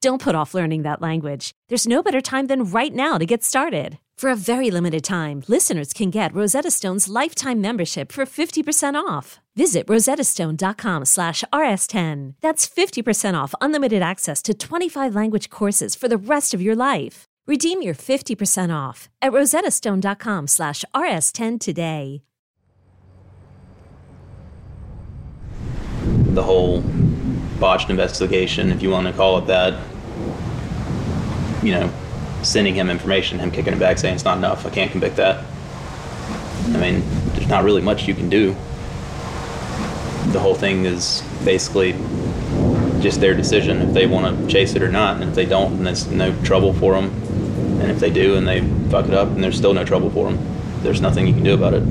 Don't put off learning that language. There's no better time than right now to get started. For a very limited time, listeners can get Rosetta Stone's lifetime membership for 50% off. Visit rosettastone.com slash rs10. That's 50% off unlimited access to 25 language courses for the rest of your life. Redeem your 50% off at rosettastone.com slash rs10 today. The whole botched investigation, if you want to call it that, you know, sending him information, him kicking it back saying it's not enough, I can't convict that. I mean, there's not really much you can do. The whole thing is basically just their decision if they want to chase it or not. And if they don't, then it's no trouble for them. And if they do and they fuck it up, then there's still no trouble for them. There's nothing you can do about it.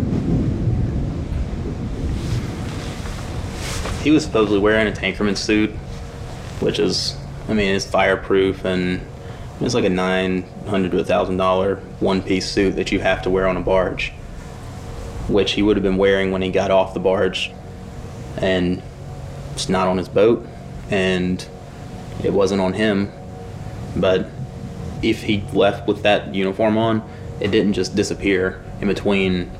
He was supposedly wearing a tankerman suit, which is, I mean, it's fireproof and it's like a nine hundred to a thousand dollar one piece suit that you have to wear on a barge, which he would have been wearing when he got off the barge, and it's not on his boat, and it wasn't on him. But if he left with that uniform on, it didn't just disappear in between,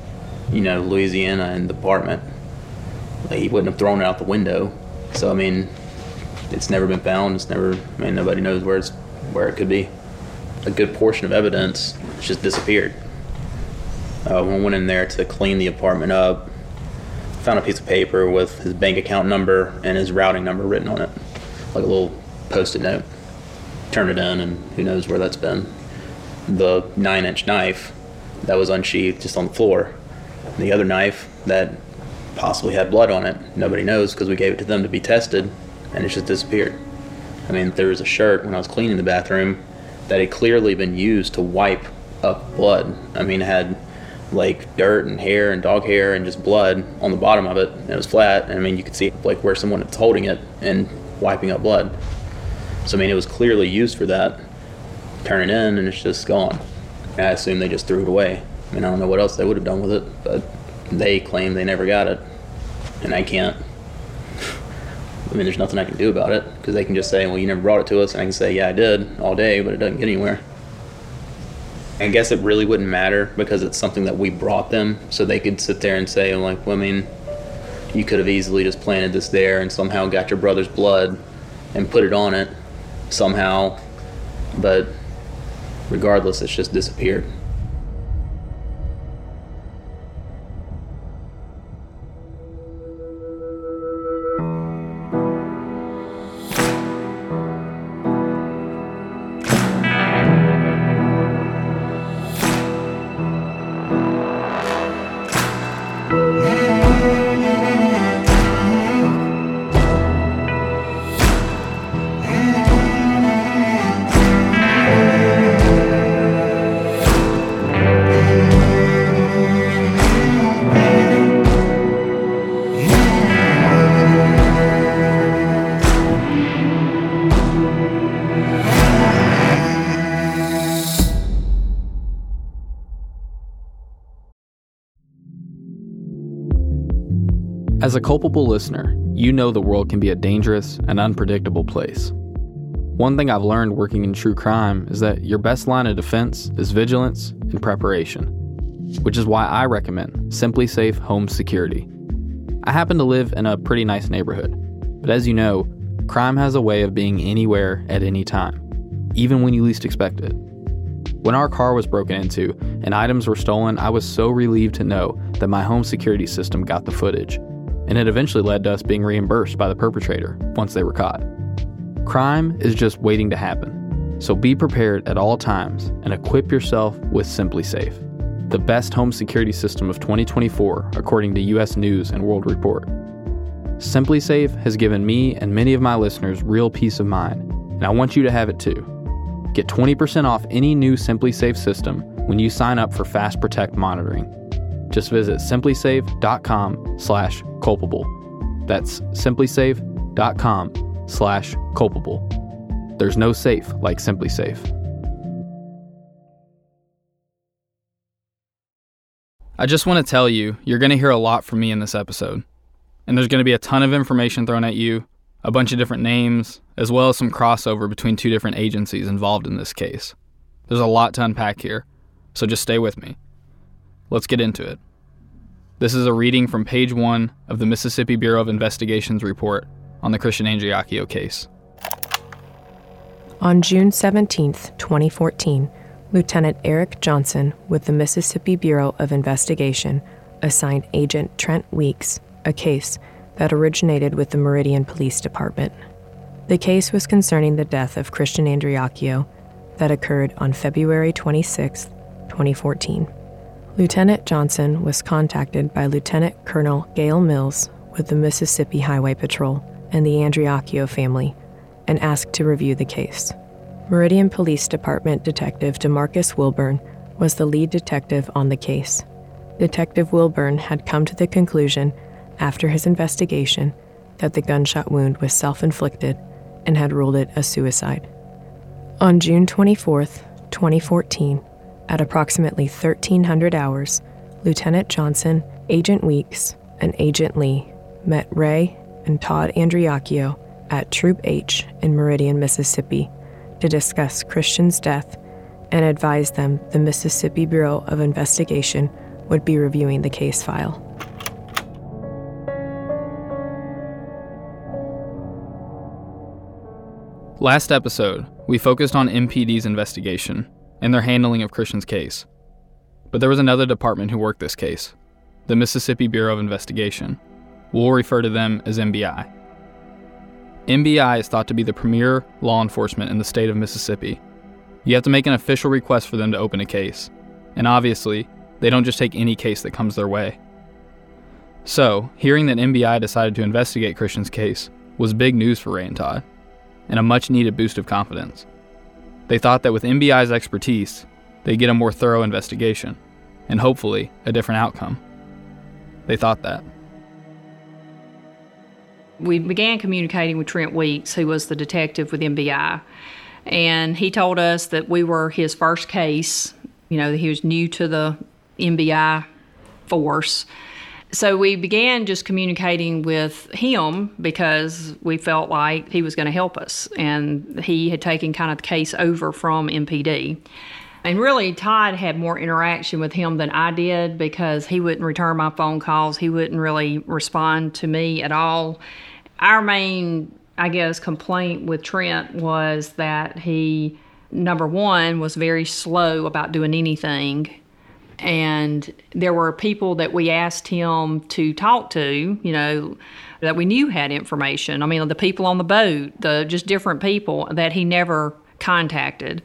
you know, Louisiana and the apartment. Like he wouldn't have thrown it out the window. So I mean, it's never been found. It's never. I mean, nobody knows where it's where it could be. A good portion of evidence just disappeared. Uh, we went in there to clean the apartment up. Found a piece of paper with his bank account number and his routing number written on it, like a little post-it note. Turned it in, and who knows where that's been. The nine-inch knife that was unsheathed just on the floor. The other knife that possibly had blood on it. Nobody knows because we gave it to them to be tested, and it just disappeared. I mean, there was a shirt when I was cleaning the bathroom that had clearly been used to wipe up blood. I mean, it had like dirt and hair and dog hair and just blood on the bottom of it. And it was flat. And I mean, you could see like where someone was holding it and wiping up blood. So I mean, it was clearly used for that. Turn it in, and it's just gone. And I assume they just threw it away. I mean, I don't know what else they would have done with it, but they claim they never got it, and I can't. I mean, there's nothing I can do about it because they can just say, well, you never brought it to us. And I can say, yeah, I did all day, but it doesn't get anywhere. I guess it really wouldn't matter because it's something that we brought them. So they could sit there and say, like, well, I mean, you could have easily just planted this there and somehow got your brother's blood and put it on it somehow. But regardless, it's just disappeared. As a culpable listener, you know the world can be a dangerous and unpredictable place. One thing I've learned working in true crime is that your best line of defense is vigilance and preparation, which is why I recommend SimpliSafe Home Security. I happen to live in a pretty nice neighborhood, but as you know, crime has a way of being anywhere at any time, even when you least expect it. When our car was broken into and items were stolen, I was so relieved to know that my home security system got the footage and it eventually led to us being reimbursed by the perpetrator once they were caught. Crime is just waiting to happen, so be prepared at all times and equip yourself with SimpliSafe, the best home security system of 2024 according to US News and World Report. SimpliSafe has given me and many of my listeners real peace of mind, and I want you to have it too. Get 20% off any new SimpliSafe system when you sign up for Fast Protect monitoring. Just visit simplisafe.com slash culpable. That's simplisafe.com slash culpable. There's no safe like SimpliSafe. I just want to tell you, you're going to hear a lot from me in this episode. And there's going to be a ton of information thrown at you, a bunch of different names, as well as some crossover between two different agencies involved in this case. There's a lot to unpack here, so just stay with me. Let's get into it. This is a reading from page one of the Mississippi Bureau of Investigation's report on the Christian Andreacchio case. On June 17, 2014, Lieutenant Eric Johnson with the Mississippi Bureau of Investigation assigned Agent Trent Weeks a case that originated with the Meridian Police Department. The case was concerning the death of Christian Andreacchio that occurred on February 26, 2014. Lieutenant Johnson was contacted by Lieutenant Colonel Gale Mills with the Mississippi Highway Patrol and the Andreacchio family and asked to review the case. Meridian Police Department Detective Demarcus Wilburn was the lead detective on the case. Detective Wilburn had come to the conclusion, after his investigation, that the gunshot wound was self inflicted and had ruled it a suicide. On June 24, 2014, at approximately 1300 hours, Lieutenant Johnson, Agent Weeks, and Agent Lee met Rae and Todd Andreacchio at Troop H in Meridian, Mississippi to discuss Christian's death and advised them the Mississippi Bureau of Investigation would be reviewing the case file. Last episode, we focused on MPD's investigation and their handling of Christian's case. But there was another department who worked this case the Mississippi Bureau of Investigation. We'll refer to them as MBI. MBI is thought to be the premier law enforcement in the state of Mississippi. You have to make an official request for them to open a case, and obviously, they don't just take any case that comes their way. So, hearing that MBI decided to investigate Christian's case was big news for Rae and Todd, and a much needed boost of confidence. They thought that with MBI's expertise, they'd get a more thorough investigation, and hopefully, a different outcome. They thought that we began communicating with Trent Weeks, who was the detective with MBI. And he told us that we were his first case. You know, he was new to the MBI force. So we began just communicating with him because we felt like he was going to help us. And he had taken kind of the case over from MPD. And really, Todd had more interaction with him than I did because he wouldn't return my phone calls. He wouldn't really respond to me at all our main, I guess, complaint with Trent was that he, number one, was very slow about doing anything. And there were people that we asked him to talk to, you know, that we knew had information. I mean, the people on the boat, the just different people that he never contacted.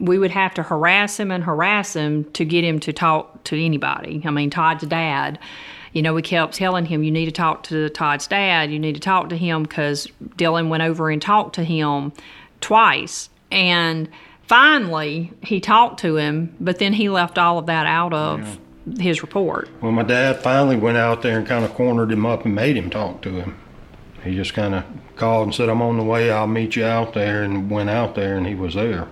We would have to harass him and harass him to get him to talk to anybody. I mean, Todd's dad you know, we kept telling him, you need to talk to Todd's dad, you need to talk to him because Dylan went over and talked to him twice. And finally, he talked to him, but then he left all of that out of yeah. his report. Well, my dad finally went out there and kind of cornered him up and made him talk to him. He just kind of called and said, I'm on the way, I'll meet you out there, and went out there, and he was there.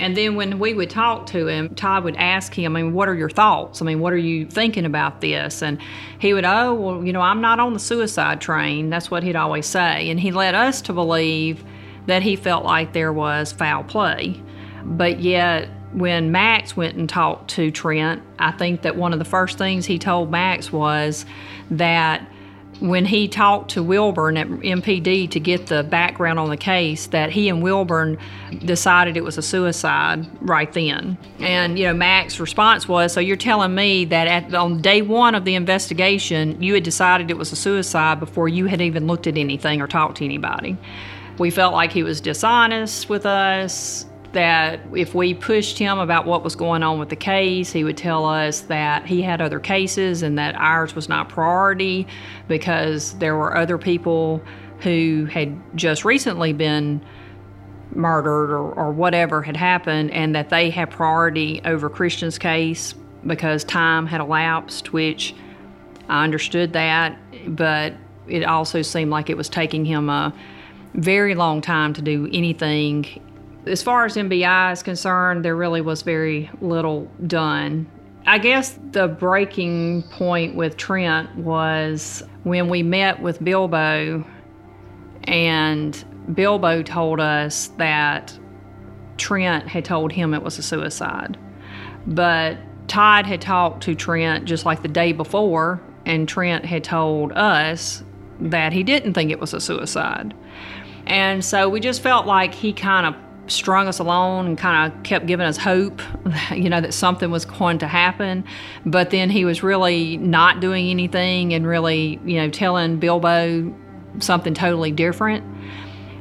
And then when we would talk to him, Todd would ask him, I mean, what are your thoughts? I mean, what are you thinking about this? And he would, oh, well, you know, I'm not on the suicide train. That's what he'd always say. And he led us to believe that he felt like there was foul play. But yet, when Max went and talked to Trent, I think that one of the first things he told Max was that when he talked to Wilburn at MPD to get the background on the case, that he and Wilburn decided it was a suicide right then. And you know, Mac's response was, "So you're telling me that at, on day one of the investigation, you had decided it was a suicide before you had even looked at anything or talked to anybody?" We felt like he was dishonest with us, that if we pushed him about what was going on with the case, he would tell us that he had other cases and that ours was not priority because there were other people who had just recently been murdered or, or whatever had happened and that they had priority over Christian's case because time had elapsed, which I understood that, but it also seemed like it was taking him a very long time to do anything. As far as MBI is concerned, there really was very little done. I guess the breaking point with Trent was when we met with Bilbo, and Bilbo told us that Trent had told him it was a suicide. But Todd had talked to Trent just like the day before, and Trent had told us that he didn't think it was a suicide. And so we just felt like he kind of strung us along and kind of kept giving us hope, you know, that something was going to happen. But then he was really not doing anything and really, you know, telling Bilbo something totally different.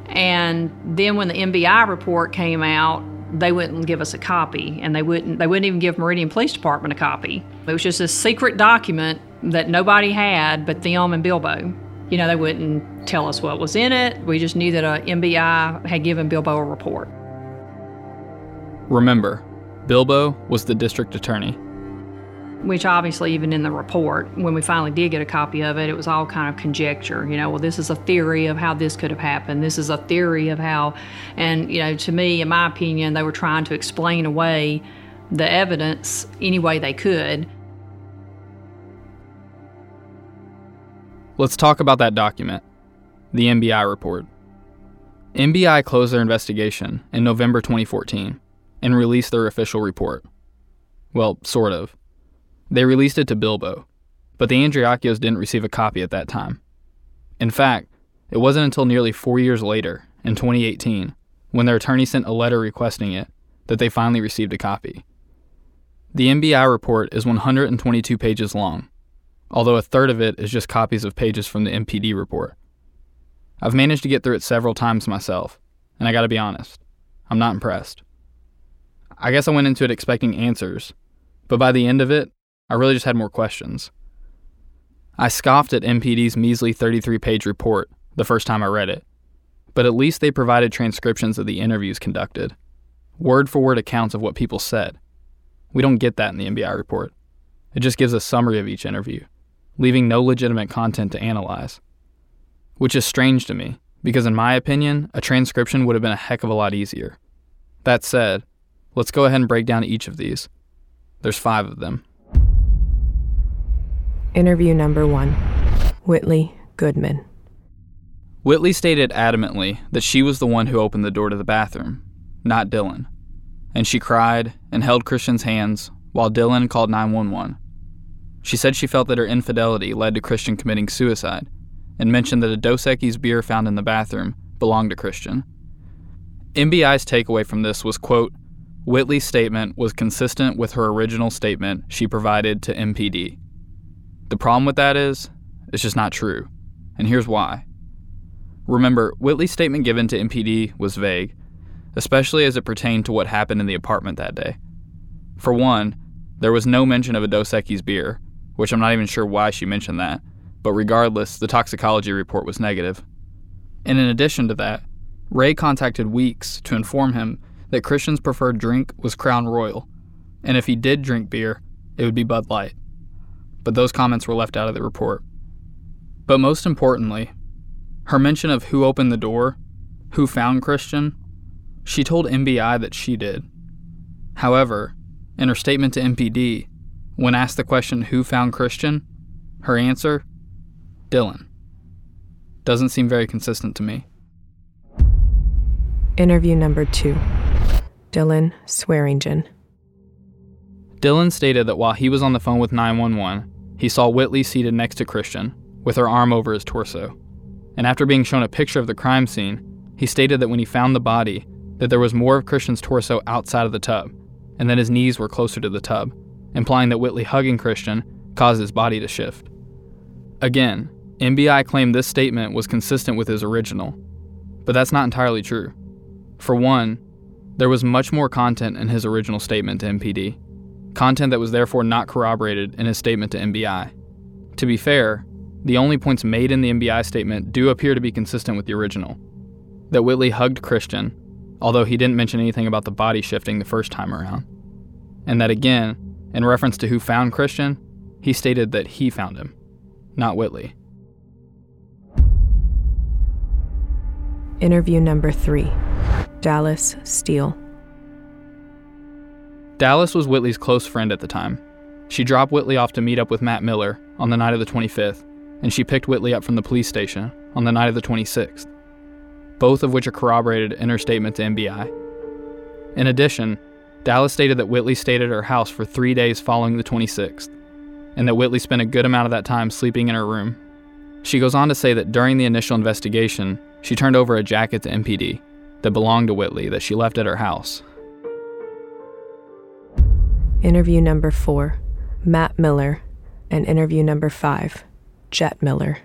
And then when the MBI report came out, they wouldn't give us a copy and they wouldn't they wouldn't even give Meridian Police Department a copy. It was just a secret document that nobody had but them and Bilbo. You know, they wouldn't tell us what was in it. We just knew that a MBI had given Bilbo a report. Remember, Bilbo was the district attorney. Which obviously, even in the report, when we finally did get a copy of it, it was all kind of conjecture. You know, well, this is a theory of how this could have happened. This is a theory of how, and, you know, to me, in my opinion, they were trying to explain away the evidence any way they could. Let's talk about that document the MBI report. MBI closed their investigation in November 2014 and released their official report. Well, sort of. They released it to Bilbo, but the Andreacchios didn't receive a copy at that time. In fact, it wasn't until nearly four years later, in 2018, when their attorney sent a letter requesting it, that they finally received a copy. The MBI report is 122 pages long, although a third of it is just copies of pages from the MPD report. I've managed to get through it several times myself, and I gotta be honest, I'm not impressed. I guess I went into it expecting answers, but by the end of it, I really just had more questions. I scoffed at MPD's measly 33 page report the first time I read it, but at least they provided transcriptions of the interviews conducted, word for word accounts of what people said. We don't get that in the MBI report. It just gives a summary of each interview, leaving no legitimate content to analyze. Which is strange to me, because in my opinion, a transcription would have been a heck of a lot easier. That said, let's go ahead and break down each of these. There's five of them. Interview number one Whitley Goodman. Whitley stated adamantly that she was the one who opened the door to the bathroom, not Dylan. And she cried and held Christian's hands while Dylan called 911. She said she felt that her infidelity led to Christian committing suicide and mentioned that a Dos Equis beer found in the bathroom belonged to Christian. MBI's takeaway from this was, quote, Whitley's statement was consistent with her original statement she provided to MPD. The problem with that is, it's just not true. And here's why. Remember, Whitley's statement given to MPD was vague, especially as it pertained to what happened in the apartment that day. For one, there was no mention of a Dos Equis beer, which I'm not even sure why she mentioned that, but regardless, the toxicology report was negative. And in addition to that, Rae contacted Weeks to inform him that Christian's preferred drink was Crown Royal, and if he did drink beer, it would be Bud Light. But those comments were left out of the report. But most importantly, her mention of who opened the door, who found Christian, she told MBI that she did. However, in her statement to MPD, when asked the question who found Christian, her answer Dylan. Doesn't seem very consistent to me. Interview number two Dylan Swearingen. Dylan stated that while he was on the phone with 911, he saw Whitley seated next to Christian, with her arm over his torso. And after being shown a picture of the crime scene, he stated that when he found the body, that there was more of Christian's torso outside of the tub, and that his knees were closer to the tub, implying that Whitley hugging Christian caused his body to shift. Again, MBI claimed this statement was consistent with his original, but that's not entirely true. For one, there was much more content in his original statement to MPD, content that was therefore not corroborated in his statement to MBI. To be fair, the only points made in the MBI statement do appear to be consistent with the original. That Whitley hugged Christian, although he didn't mention anything about the body shifting the first time around. And that again, in reference to who found Christian, he stated that he found him, not Whitley. Interview number three Dallas Steele. Dallas was Whitley's close friend at the time. She dropped Whitley off to meet up with Matt Miller on the night of the 25th, and she picked Whitley up from the police station on the night of the 26th, both of which are corroborated in her statement to MBI. In addition, Dallas stated that Whitley stayed at her house for three days following the 26th, and that Whitley spent a good amount of that time sleeping in her room. She goes on to say that during the initial investigation, she turned over a jacket to MPD that belonged to Whitley that she left at her house. Interview number four Matt Miller. And interview number five Jet Miller.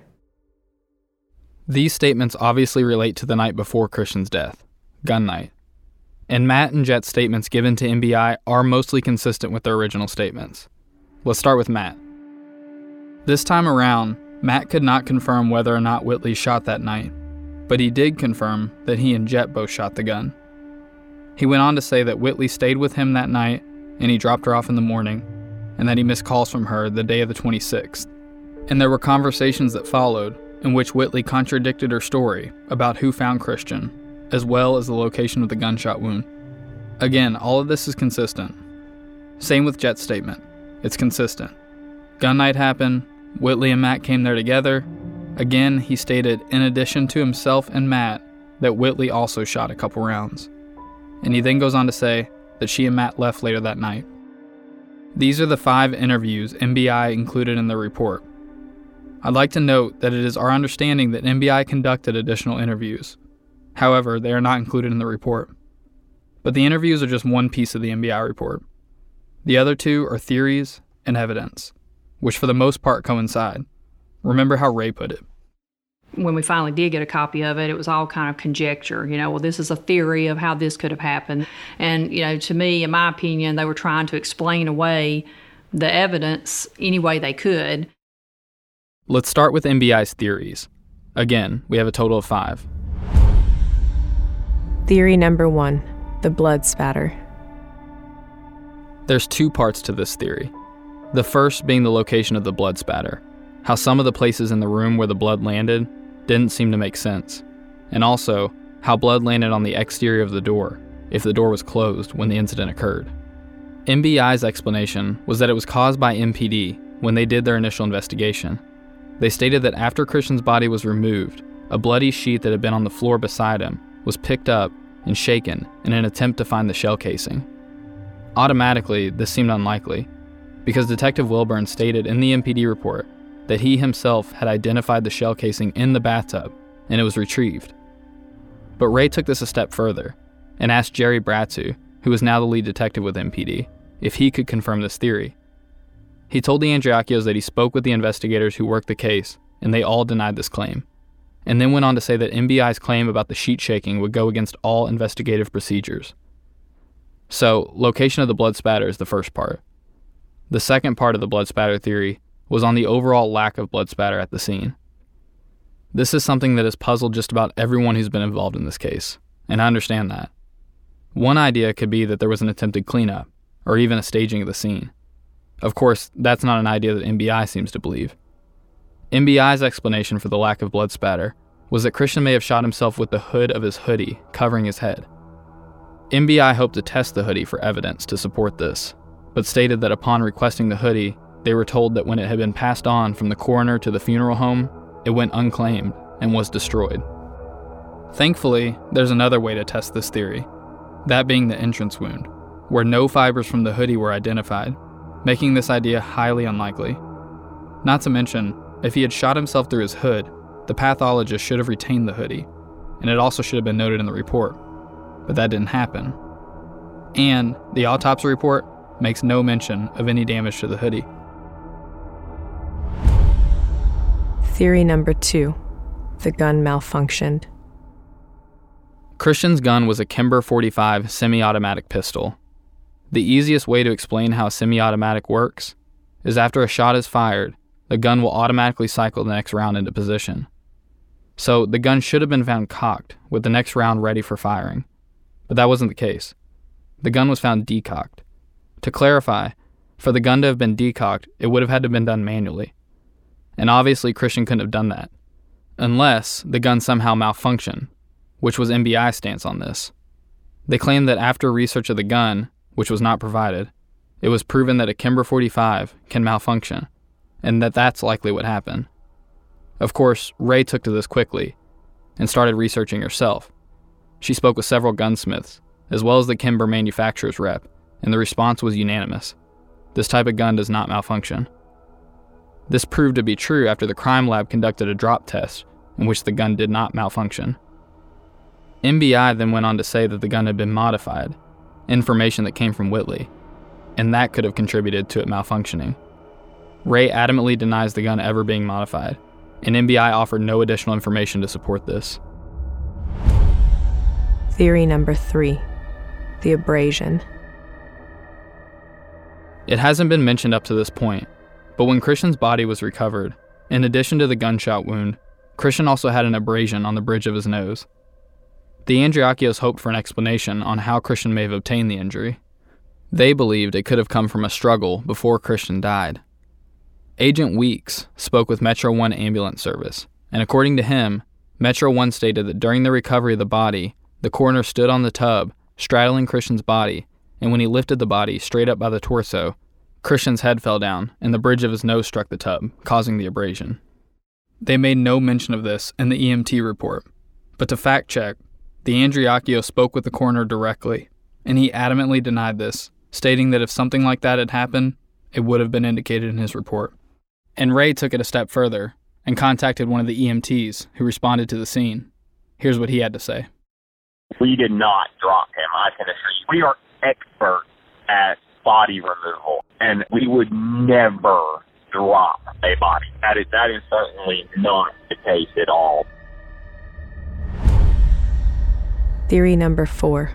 These statements obviously relate to the night before Christian's death, gun night. And Matt and Jet's statements given to MBI are mostly consistent with their original statements. Let's start with Matt. This time around, Matt could not confirm whether or not Whitley shot that night, but he did confirm that he and Jet both shot the gun. He went on to say that Whitley stayed with him that night and he dropped her off in the morning, and that he missed calls from her the day of the 26th. And there were conversations that followed in which Whitley contradicted her story about who found Christian, as well as the location of the gunshot wound. Again, all of this is consistent. Same with Jet's statement. It's consistent. Gun night happened, Whitley and Matt came there together. Again, he stated, in addition to himself and Matt, that Whitley also shot a couple rounds. And he then goes on to say that she and Matt left later that night. These are the five interviews MBI included in the report. I'd like to note that it is our understanding that MBI conducted additional interviews. However, they are not included in the report. But the interviews are just one piece of the MBI report. The other two are theories and evidence, which for the most part coincide. Remember how Rae put it. When we finally did get a copy of it, it was all kind of conjecture. You know, well, this is a theory of how this could have happened. And, you know, to me, in my opinion, they were trying to explain away the evidence any way they could. Let's start with MBI's theories. Again, we have a total of five. Theory number one the blood spatter. There's two parts to this theory. The first being the location of the blood spatter, how some of the places in the room where the blood landed didn't seem to make sense, and also how blood landed on the exterior of the door if the door was closed when the incident occurred. MBI's explanation was that it was caused by MPD when they did their initial investigation. They stated that after Christian's body was removed, a bloody sheet that had been on the floor beside him was picked up and shaken in an attempt to find the shell casing. Automatically, this seemed unlikely, because Detective Wilburn stated in the MPD report that he himself had identified the shell casing in the bathtub and it was retrieved. But Rae took this a step further and asked Jerry Bratsu, who is now the lead detective with MPD, if he could confirm this theory. He told the Andreacchios that he spoke with the investigators who worked the case, and they all denied this claim, and then went on to say that MBI's claim about the sheet shaking would go against all investigative procedures. So, location of the blood spatter is the first part. The second part of the blood spatter theory was on the overall lack of blood spatter at the scene. This is something that has puzzled just about everyone who's been involved in this case, and I understand that. One idea could be that there was an attempted cleanup, or even a staging of the scene. Of course, that's not an idea that MBI seems to believe. MBI's explanation for the lack of blood spatter was that Christian may have shot himself with the hood of his hoodie covering his head. MBI hoped to test the hoodie for evidence to support this, but stated that upon requesting the hoodie, they were told that when it had been passed on from the coroner to the funeral home, it went unclaimed and was destroyed. Thankfully, there's another way to test this theory, that being the entrance wound, where no fibers from the hoodie were identified, making this idea highly unlikely. Not to mention, if he had shot himself through his hood, the pathologist should have retained the hoodie, and it also should have been noted in the report. But that didn't happen. And the autopsy report makes no mention of any damage to the hoodie. Theory number two the gun malfunctioned. Christian's gun was a Kimber 45 semi automatic pistol. The easiest way to explain how semi automatic works is after a shot is fired, the gun will automatically cycle the next round into position. So the gun should have been found cocked, with the next round ready for firing. But that wasn't the case. The gun was found decocked. To clarify, for the gun to have been decocked, it would have had to have been done manually. And obviously, Christian couldn't have done that. Unless the gun somehow malfunctioned, which was MBI's stance on this. They claimed that after research of the gun, which was not provided, it was proven that a Kimber 45 can malfunction, and that that's likely what happened. Of course, Rae took to this quickly and started researching herself. She spoke with several gunsmiths, as well as the Kimber manufacturer's rep, and the response was unanimous. This type of gun does not malfunction. This proved to be true after the crime lab conducted a drop test in which the gun did not malfunction. MBI then went on to say that the gun had been modified, information that came from Whitley, and that could have contributed to it malfunctioning. Rae adamantly denies the gun ever being modified, and MBI offered no additional information to support this. Theory number three the abrasion. It hasn't been mentioned up to this point, but when Christian's body was recovered, in addition to the gunshot wound, Christian also had an abrasion on the bridge of his nose. The Andreacchios hoped for an explanation on how Christian may have obtained the injury. They believed it could have come from a struggle before Christian died. Agent Weeks spoke with Metro 1 ambulance service, and according to him, Metro 1 stated that during the recovery of the body, the coroner stood on the tub, straddling Christian's body, and when he lifted the body straight up by the torso, Christian's head fell down and the bridge of his nose struck the tub, causing the abrasion. They made no mention of this in the EMT report, but to fact check, the Andreacchio spoke with the coroner directly, and he adamantly denied this, stating that if something like that had happened, it would have been indicated in his report. And Rae took it a step further and contacted one of the EMTs who responded to the scene. Here's what he had to say. We did not drop him, I can assure you. We are experts at body removal, and we would never drop a body. That is, that is certainly not the case at all. Theory number four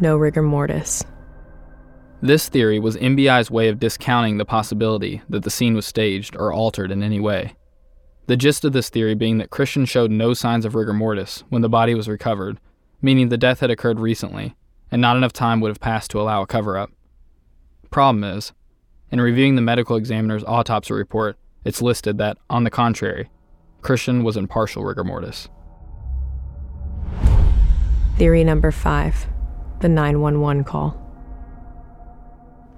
no rigor mortis. This theory was MBI's way of discounting the possibility that the scene was staged or altered in any way. The gist of this theory being that Christian showed no signs of rigor mortis when the body was recovered, meaning the death had occurred recently, and not enough time would have passed to allow a cover up. Problem is, in reviewing the medical examiner's autopsy report, it's listed that, on the contrary, Christian was in partial rigor mortis. Theory number five the 911 call.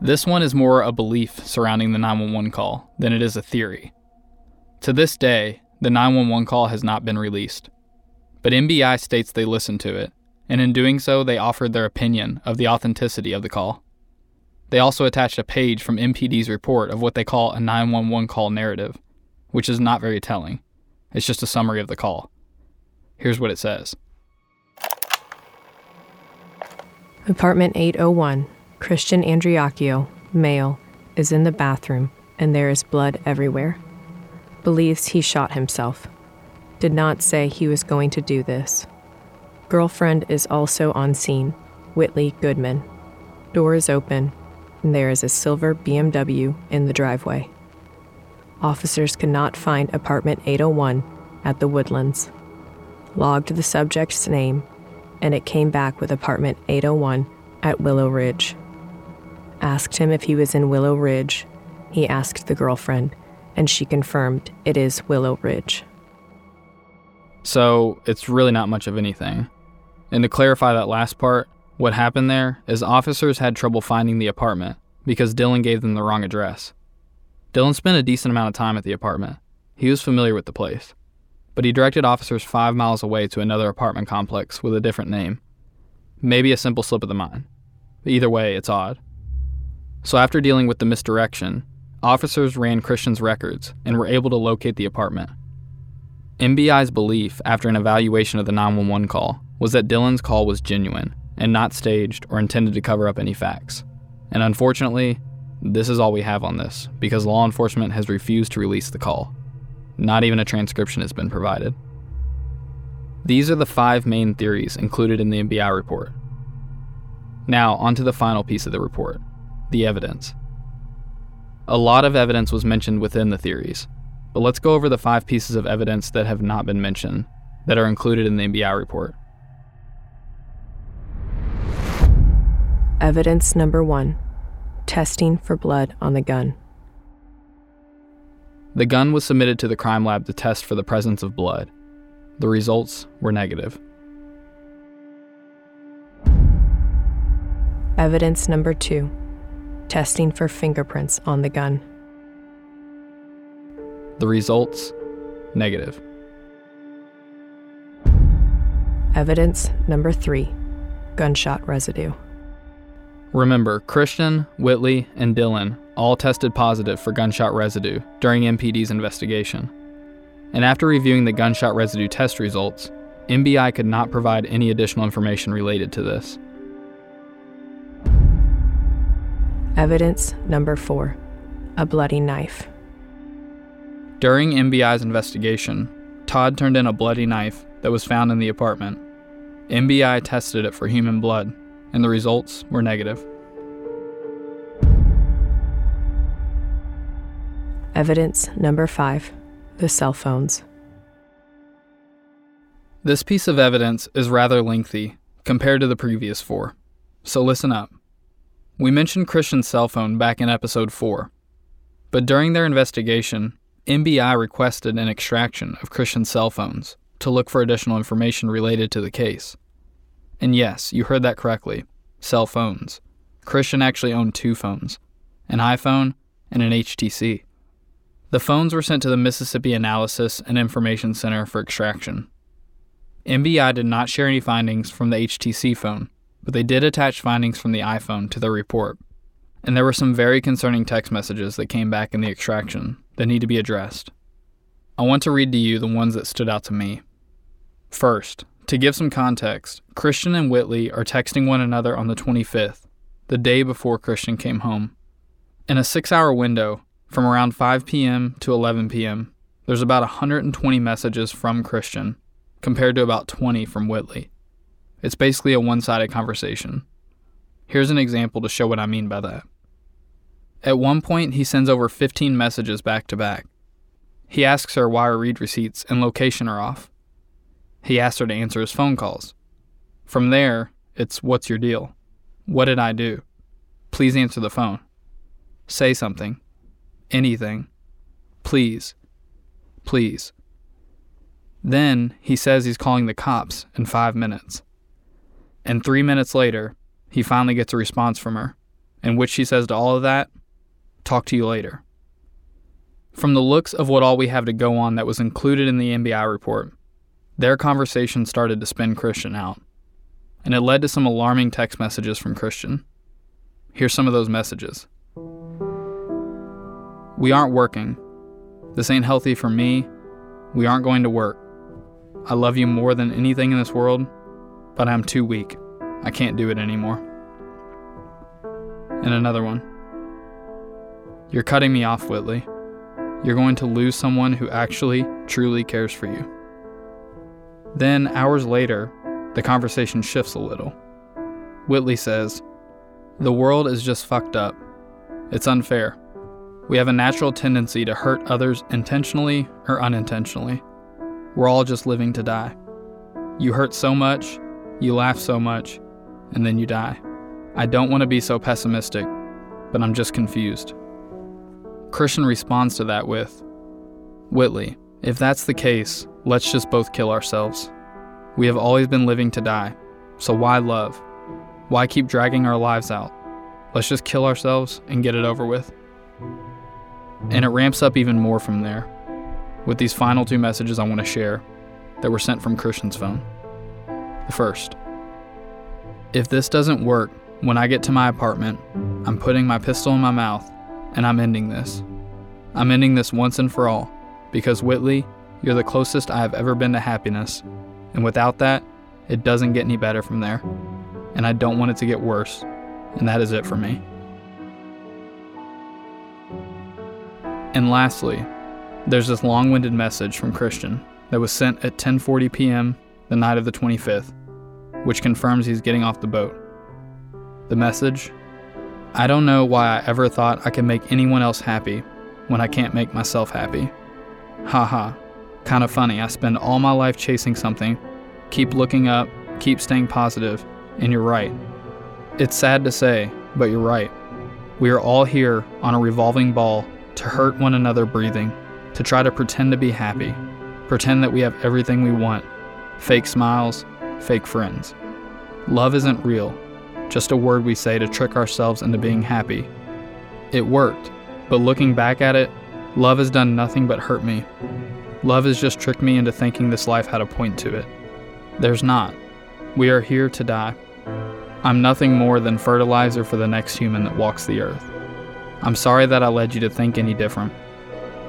This one is more a belief surrounding the 911 call than it is a theory. To this day, the 911 call has not been released. But MBI states they listened to it, and in doing so, they offered their opinion of the authenticity of the call. They also attached a page from MPD's report of what they call a 911 call narrative, which is not very telling. It's just a summary of the call. Here's what it says Apartment 801, Christian Andreacchio, male, is in the bathroom and there is blood everywhere. Believes he shot himself. Did not say he was going to do this. Girlfriend is also on scene, Whitley Goodman. Door is open, and there is a silver BMW in the driveway. Officers could not find apartment 801 at the Woodlands. Logged the subject's name and it came back with apartment 801 at Willow Ridge. Asked him if he was in Willow Ridge. He asked the girlfriend, and she confirmed it is Willow Ridge. So it's really not much of anything. And to clarify that last part, what happened there is officers had trouble finding the apartment because Dylan gave them the wrong address. Dylan spent a decent amount of time at the apartment. He was familiar with the place but he directed officers five miles away to another apartment complex with a different name. Maybe a simple slip of the mind. Either way, it's odd. So, after dealing with the misdirection, officers ran Christian's records and were able to locate the apartment. MBI's belief after an evaluation of the 911 call was that Dylan's call was genuine and not staged or intended to cover up any facts. And unfortunately, this is all we have on this because law enforcement has refused to release the call. Not even a transcription has been provided. These are the five main theories included in the MBI report. Now, on to the final piece of the report the evidence. A lot of evidence was mentioned within the theories, but let's go over the five pieces of evidence that have not been mentioned that are included in the MBI report. Evidence number one testing for blood on the gun. The gun was submitted to the crime lab to test for the presence of blood. The results were negative. Evidence number two testing for fingerprints on the gun. The results negative. Evidence number three gunshot residue. Remember, Christian, Whitley, and Dylan all tested positive for gunshot residue during MPD's investigation. And after reviewing the gunshot residue test results, MBI could not provide any additional information related to this. Evidence number four a bloody knife. During MBI's investigation, Todd turned in a bloody knife that was found in the apartment. MBI tested it for human blood, and the results were negative. Evidence number five the cell phones. This piece of evidence is rather lengthy compared to the previous four, so listen up. We mentioned Christian's cell phone back in episode 4, but during their investigation, MBI requested an extraction of Christian's cell phones to look for additional information related to the case. And yes, you heard that correctly cell phones. Christian actually owned two phones an iPhone and an HTC. The phones were sent to the Mississippi Analysis and Information Center for extraction. MBI did not share any findings from the HTC phone, but they did attach findings from the iPhone to their report. And there were some very concerning text messages that came back in the extraction that need to be addressed. I want to read to you the ones that stood out to me. First, to give some context, Christian and Whitley are texting one another on the 25th, the day before Christian came home. In a six hour window, from around 5 p.m. to 11 p.m., there's about 120 messages from Christian, compared to about 20 from Whitley. It's basically a one sided conversation. Here's an example to show what I mean by that. At one point, he sends over 15 messages back to back. He asks her why her read receipts and location are off. He asks her to answer his phone calls. From there, it's what's your deal? What did I do? Please answer the phone. Say something. Anything. Please. Please. Then he says he's calling the cops in five minutes. And three minutes later, he finally gets a response from her, in which she says to all of that, Talk to you later. From the looks of what all we have to go on that was included in the MBI report, their conversation started to spin Christian out, and it led to some alarming text messages from Christian. Here's some of those messages. We aren't working. This ain't healthy for me. We aren't going to work. I love you more than anything in this world, but I'm too weak. I can't do it anymore. And another one. You're cutting me off, Whitley. You're going to lose someone who actually, truly cares for you. Then, hours later, the conversation shifts a little. Whitley says, The world is just fucked up. It's unfair. We have a natural tendency to hurt others intentionally or unintentionally. We're all just living to die. You hurt so much, you laugh so much, and then you die. I don't want to be so pessimistic, but I'm just confused. Christian responds to that with Whitley, if that's the case, let's just both kill ourselves. We have always been living to die, so why love? Why keep dragging our lives out? Let's just kill ourselves and get it over with. And it ramps up even more from there, with these final two messages I want to share that were sent from Christian's phone. The first If this doesn't work, when I get to my apartment, I'm putting my pistol in my mouth and I'm ending this. I'm ending this once and for all, because Whitley, you're the closest I have ever been to happiness, and without that, it doesn't get any better from there. And I don't want it to get worse, and that is it for me. And lastly, there's this long-winded message from Christian that was sent at 10:40 p.m. the night of the 25th, which confirms he's getting off the boat. The message I don't know why I ever thought I could make anyone else happy when I can't make myself happy. Haha. Kind of funny. I spend all my life chasing something, keep looking up, keep staying positive, and you're right. It's sad to say, but you're right. We are all here on a revolving ball to hurt one another breathing, to try to pretend to be happy, pretend that we have everything we want fake smiles, fake friends. Love isn't real, just a word we say to trick ourselves into being happy. It worked, but looking back at it, love has done nothing but hurt me. Love has just tricked me into thinking this life had a point to it. There's not. We are here to die. I'm nothing more than fertilizer for the next human that walks the earth. I'm sorry that I led you to think any different.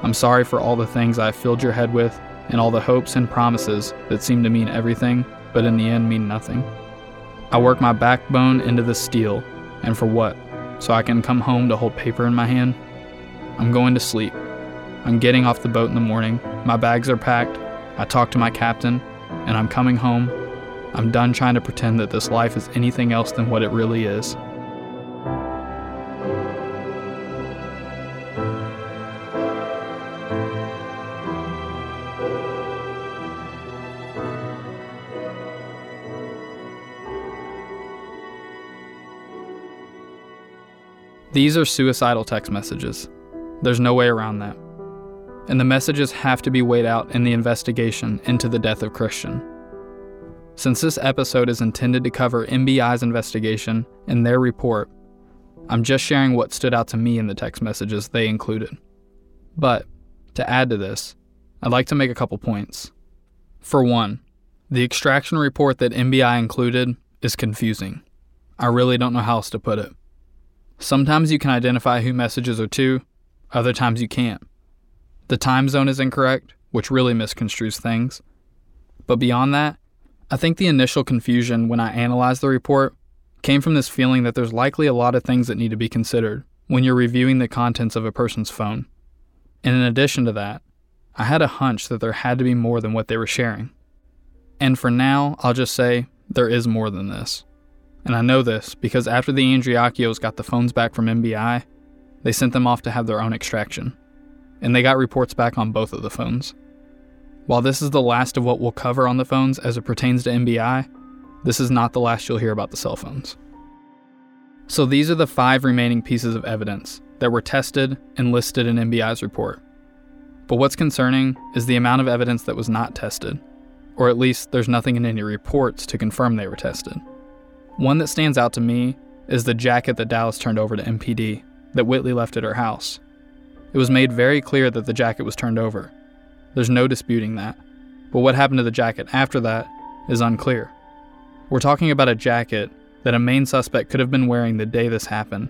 I'm sorry for all the things I filled your head with and all the hopes and promises that seem to mean everything, but in the end mean nothing. I work my backbone into the steel, and for what? So I can come home to hold paper in my hand? I'm going to sleep. I'm getting off the boat in the morning. My bags are packed. I talk to my captain, and I'm coming home. I'm done trying to pretend that this life is anything else than what it really is. These are suicidal text messages. There's no way around that. And the messages have to be weighed out in the investigation into the death of Christian. Since this episode is intended to cover MBI's investigation and their report, I'm just sharing what stood out to me in the text messages they included. But, to add to this, I'd like to make a couple points. For one, the extraction report that MBI included is confusing. I really don't know how else to put it. Sometimes you can identify who messages are to, other times you can't. The time zone is incorrect, which really misconstrues things. But beyond that, I think the initial confusion when I analyzed the report came from this feeling that there's likely a lot of things that need to be considered when you're reviewing the contents of a person's phone. And in addition to that, I had a hunch that there had to be more than what they were sharing. And for now, I'll just say there is more than this. And I know this because after the Andreacchios got the phones back from MBI, they sent them off to have their own extraction. And they got reports back on both of the phones. While this is the last of what we'll cover on the phones as it pertains to MBI, this is not the last you'll hear about the cell phones. So these are the five remaining pieces of evidence that were tested and listed in MBI's report. But what's concerning is the amount of evidence that was not tested, or at least there's nothing in any reports to confirm they were tested. One that stands out to me is the jacket that Dallas turned over to MPD that Whitley left at her house. It was made very clear that the jacket was turned over. There's no disputing that. But what happened to the jacket after that is unclear. We're talking about a jacket that a main suspect could have been wearing the day this happened.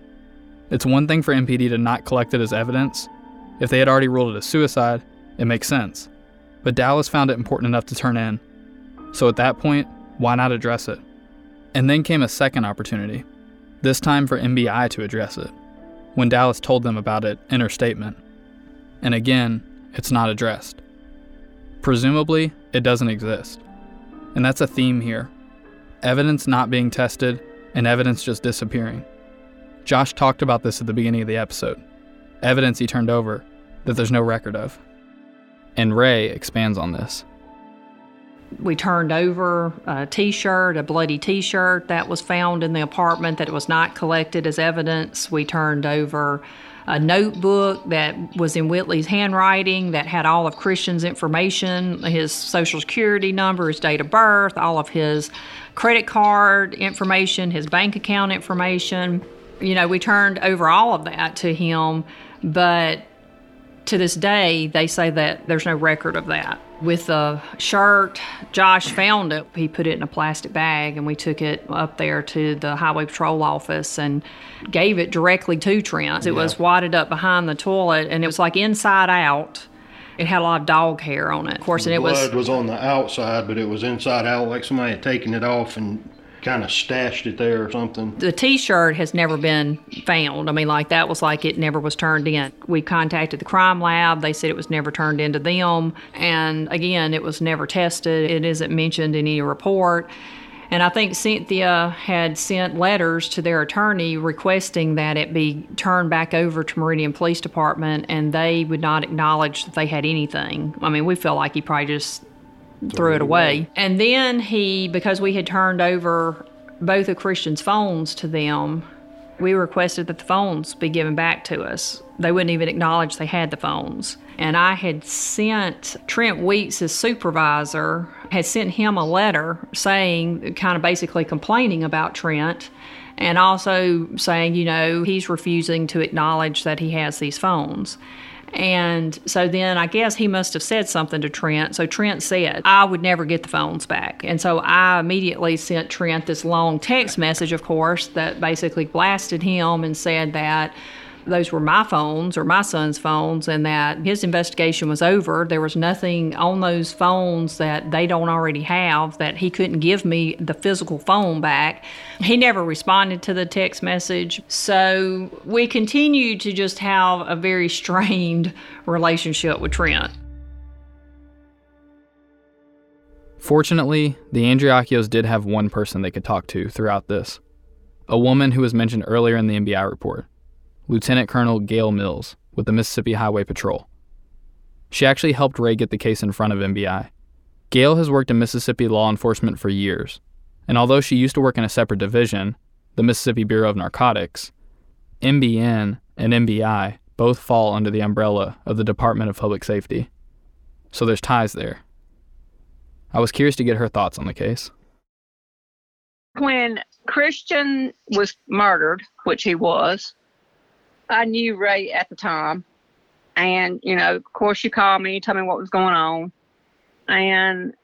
It's one thing for MPD to not collect it as evidence. If they had already ruled it a suicide, it makes sense. But Dallas found it important enough to turn in. So at that point, why not address it? And then came a second opportunity, this time for MBI to address it, when Dallas told them about it in her statement. And again, it's not addressed. Presumably, it doesn't exist. And that's a theme here evidence not being tested and evidence just disappearing. Josh talked about this at the beginning of the episode evidence he turned over that there's no record of. And Rae expands on this we turned over a t-shirt a bloody t-shirt that was found in the apartment that was not collected as evidence. We turned over a notebook that was in whitley's handwriting that had all of christian's information his social security number his date of birth all of his credit card information his bank account information. You know we turned over all of that to him but to this day they say that there's no record of that with the shirt. Josh found it. He put it in a plastic bag, and we took it up there to the Highway Patrol office and gave it directly to Trent. It yeah. was wadded up behind the toilet, and it was like inside out. It had a lot of dog hair on it, of course, and it was blood was on the outside, but it was inside out, like somebody had taken it off and kind of stashed it there or something. The T-shirt has never been found. I mean, like that was like it never was turned in. We contacted the crime lab. They said it was never turned into them, and again, it was never tested. It isn't mentioned in any report. And I think Cynthia had sent letters to their attorney requesting that it be turned back over to Meridian Police Department, and they would not acknowledge that they had anything. I mean, we feel like he probably just threw it away. And then he, because we had turned over both of Christian's phones to them, we requested that the phones be given back to us. They wouldn't even acknowledge they had the phones. And I had sent Trent Weeks, his supervisor, had sent him a letter saying, kind of basically complaining about Trent and also saying, you know, he's refusing to acknowledge that he has these phones. And so then I guess he must have said something to Trent. So Trent said, I would never get the phones back. And so I immediately sent Trent this long text message, of course, that basically blasted him and said that those were my phones or my son's phones and that his investigation was over. There was nothing on those phones that they don't already have, that he couldn't give me the physical phone back. He never responded to the text message. So we continued to just have a very strained relationship with Trent. Fortunately, the Andreacchios did have one person they could talk to throughout this a woman who was mentioned earlier in the MBI report. Lieutenant Colonel Gale Mills with the Mississippi Highway Patrol. She actually helped Rae get the case in front of MBI. Gale has worked in Mississippi law enforcement for years, and although she used to work in a separate division, the Mississippi Bureau of Narcotics, MBN and MBI both fall under the umbrella of the Department of Public Safety. So there's ties there. I was curious to get her thoughts on the case. When Christian was murdered, which he was, I knew Rae at the time. And, you know, of course, she called me, told me what was going on. And,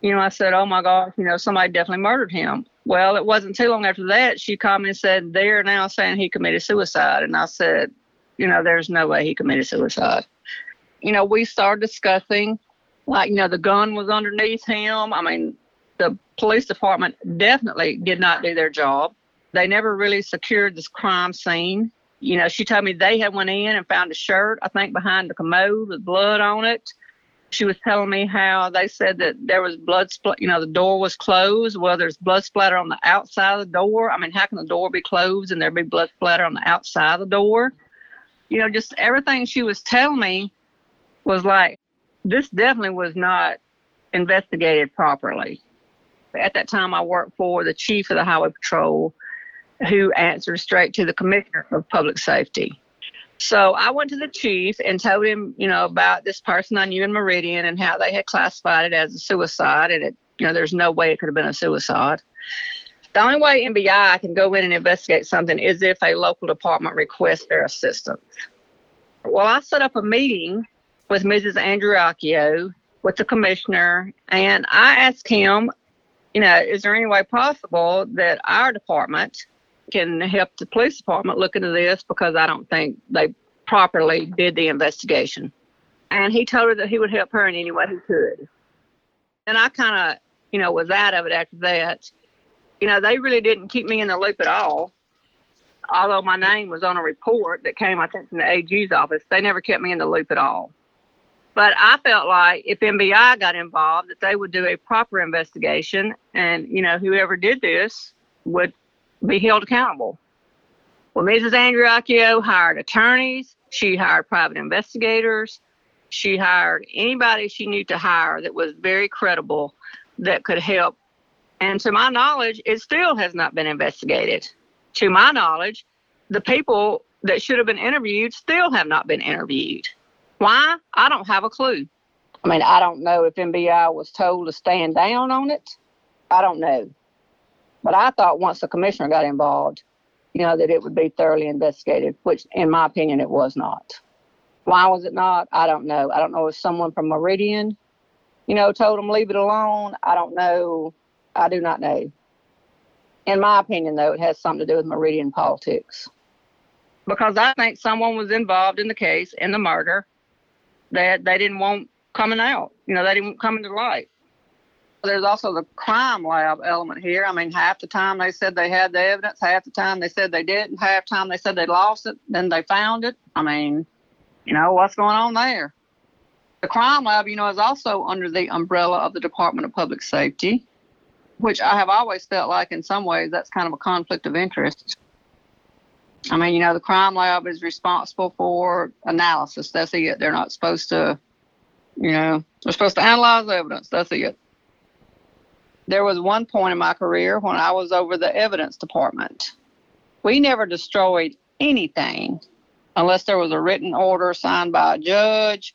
you know, I said, oh my gosh, you know, somebody definitely murdered him. Well, it wasn't too long after that, she called me and said, they're now saying he committed suicide. And I said, you know, there's no way he committed suicide. You know, we started discussing, like, you know, the gun was underneath him. I mean, the police department definitely did not do their job. They never really secured this crime scene you know, she told me they had went in and found a shirt, I think, behind the commode with blood on it. She was telling me how they said that there was blood splat. You know, the door was closed. Well, there's blood splatter on the outside of the door. I mean, how can the door be closed and there be blood splatter on the outside of the door? You know, just everything she was telling me was like, this definitely was not investigated properly. At that time, I worked for the chief of the highway patrol who answered straight to the commissioner of public safety. So I went to the chief and told him, you know, about this person I knew in Meridian and how they had classified it as a suicide, and it, you know, there's no way it could have been a suicide. The only way MBI can go in and investigate something is if a local department requests their assistance. Well, I set up a meeting with Mrs. Andreacchio, with the commissioner, and I asked him, you know, is there any way possible that our department can help the police department look into this because I don't think they properly did the investigation. And he told her that he would help her in any way he could. And I kind of, you know, was out of it after that. You know, they really didn't keep me in the loop at all. Although my name was on a report that came, I think, from the AG's office, they never kept me in the loop at all. But I felt like if MBI got involved, that they would do a proper investigation, and you know, whoever did this would be held accountable. Well, Mrs. Andreacchio hired attorneys. She hired private investigators. She hired anybody she knew to hire that was very credible that could help. And to my knowledge, it still has not been investigated. To my knowledge, the people that should have been interviewed still have not been interviewed. Why? I don't have a clue. I mean, I don't know if MBI was told to stand down on it. I don't know. But I thought once the commissioner got involved, you know, that it would be thoroughly investigated, which in my opinion it was not. Why was it not? I don't know. I don't know if someone from Meridian, you know, told them leave it alone. I don't know. I do not know. In my opinion, though, it has something to do with Meridian politics. Because I think someone was involved in the case, in the murder, that they didn't want coming out. You know, they didn't want coming to light. There's also the crime lab element here. I mean, half the time they said they had the evidence, half the time they said they didn't, half the time they said they lost it, then they found it. I mean, you know, what's going on there? The crime lab, you know, is also under the umbrella of the Department of Public Safety, which I have always felt like in some ways that's kind of a conflict of interest. I mean, you know, the crime lab is responsible for analysis. That's it. They're not supposed to, you know, they're supposed to analyze evidence. That's it. There was one point in my career when I was over the evidence department. We never destroyed anything unless there was a written order signed by a judge,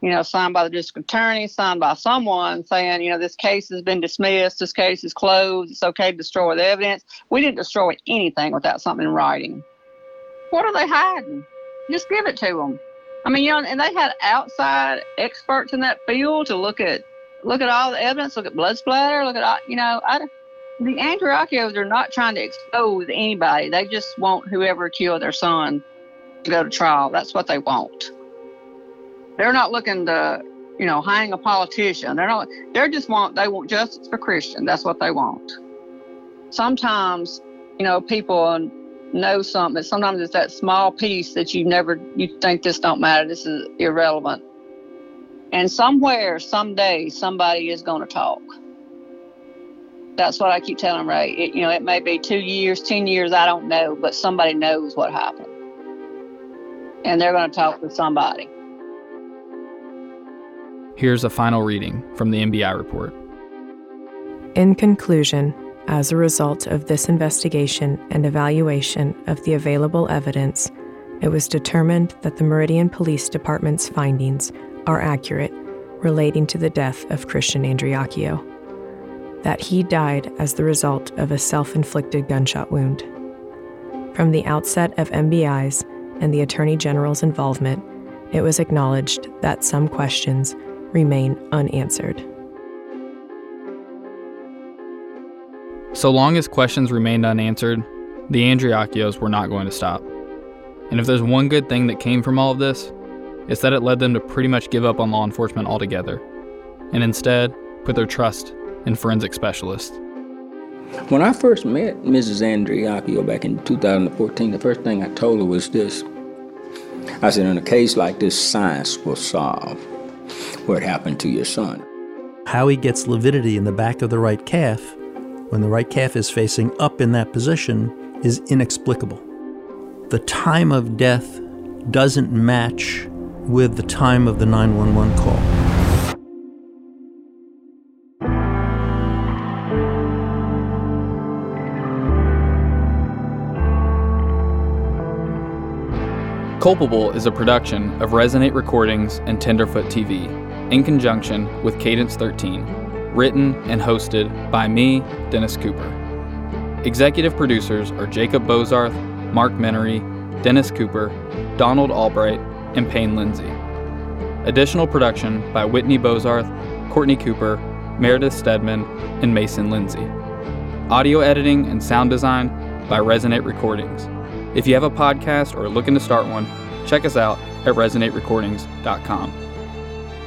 you know, signed by the district attorney, signed by someone saying, you know, this case has been dismissed, this case is closed, it's okay to destroy the evidence. We didn't destroy anything without something in writing. What are they hiding? Just give it to them. I mean, you know, and they had outside experts in that field to look at look at all the evidence, look at blood splatter, look at all, you know, I, the Andreacchios are not trying to expose anybody. They just want whoever killed their son to go to trial. That's what they want. They're not looking to, you know, hang a politician. They're not. They just want. They want justice for Christian. That's what they want. Sometimes, you know, people know something. Sometimes it's that small piece that you never. You think this don't matter. This is irrelevant. And somewhere, someday, somebody is going to talk. That's what I keep telling Rae. It, you know, it may be two years, ten years, I don't know, but somebody knows what happened, and they're going to talk to somebody. Here's a final reading from the MBI report. In conclusion, as a result of this investigation and evaluation of the available evidence, it was determined that the Meridian Police Department's findings are accurate relating to the death of Christian Andreacchio, that he died as the result of a self inflicted gunshot wound. From the outset of MBI's and the Attorney General's involvement, it was acknowledged that some questions remain unanswered. So long as questions remained unanswered, the Andreacchios were not going to stop. And if there's one good thing that came from all of this, it's that it led them to pretty much give up on law enforcement altogether, and instead put their trust in forensic specialists. When I first met Mrs. Andreacchio back in 2014, the first thing I told her was this. I said, in a case like this, science will solve what happened to your son. How he gets lividity in the back of the right calf when the right calf is facing up in that position is inexplicable. The time of death doesn't match with the time of the 911 call. Culpable is a production of Resonate Recordings and Tenderfoot TV in conjunction with Cadence 13, written and hosted by me, Dennis Cooper. Executive producers are Jacob Bozarth, Mark Menery, Dennis Cooper, Donald Albright, and Payne Lindsay. Additional production by Whitney Bozarth, Courtney Cooper, Meredith Stedman, and Mason Lindsay. Audio editing and sound design by Resonate Recordings. If you have a podcast or are looking to start one, check us out at resonaterecordings.com.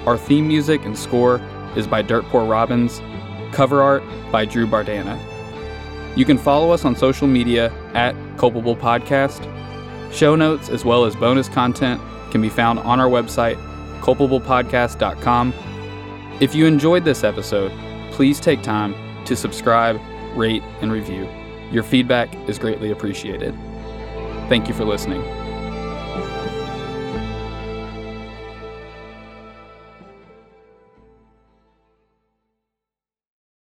Our theme music and score is by Dirt Poor Robins, cover art by Drew Bardana. You can follow us on social media at Culpable Podcast. Show notes as well as bonus content can be found on our website, culpablepodcast.com. If you enjoyed this episode, please take time to subscribe, rate, and review. Your feedback is greatly appreciated. Thank you for listening.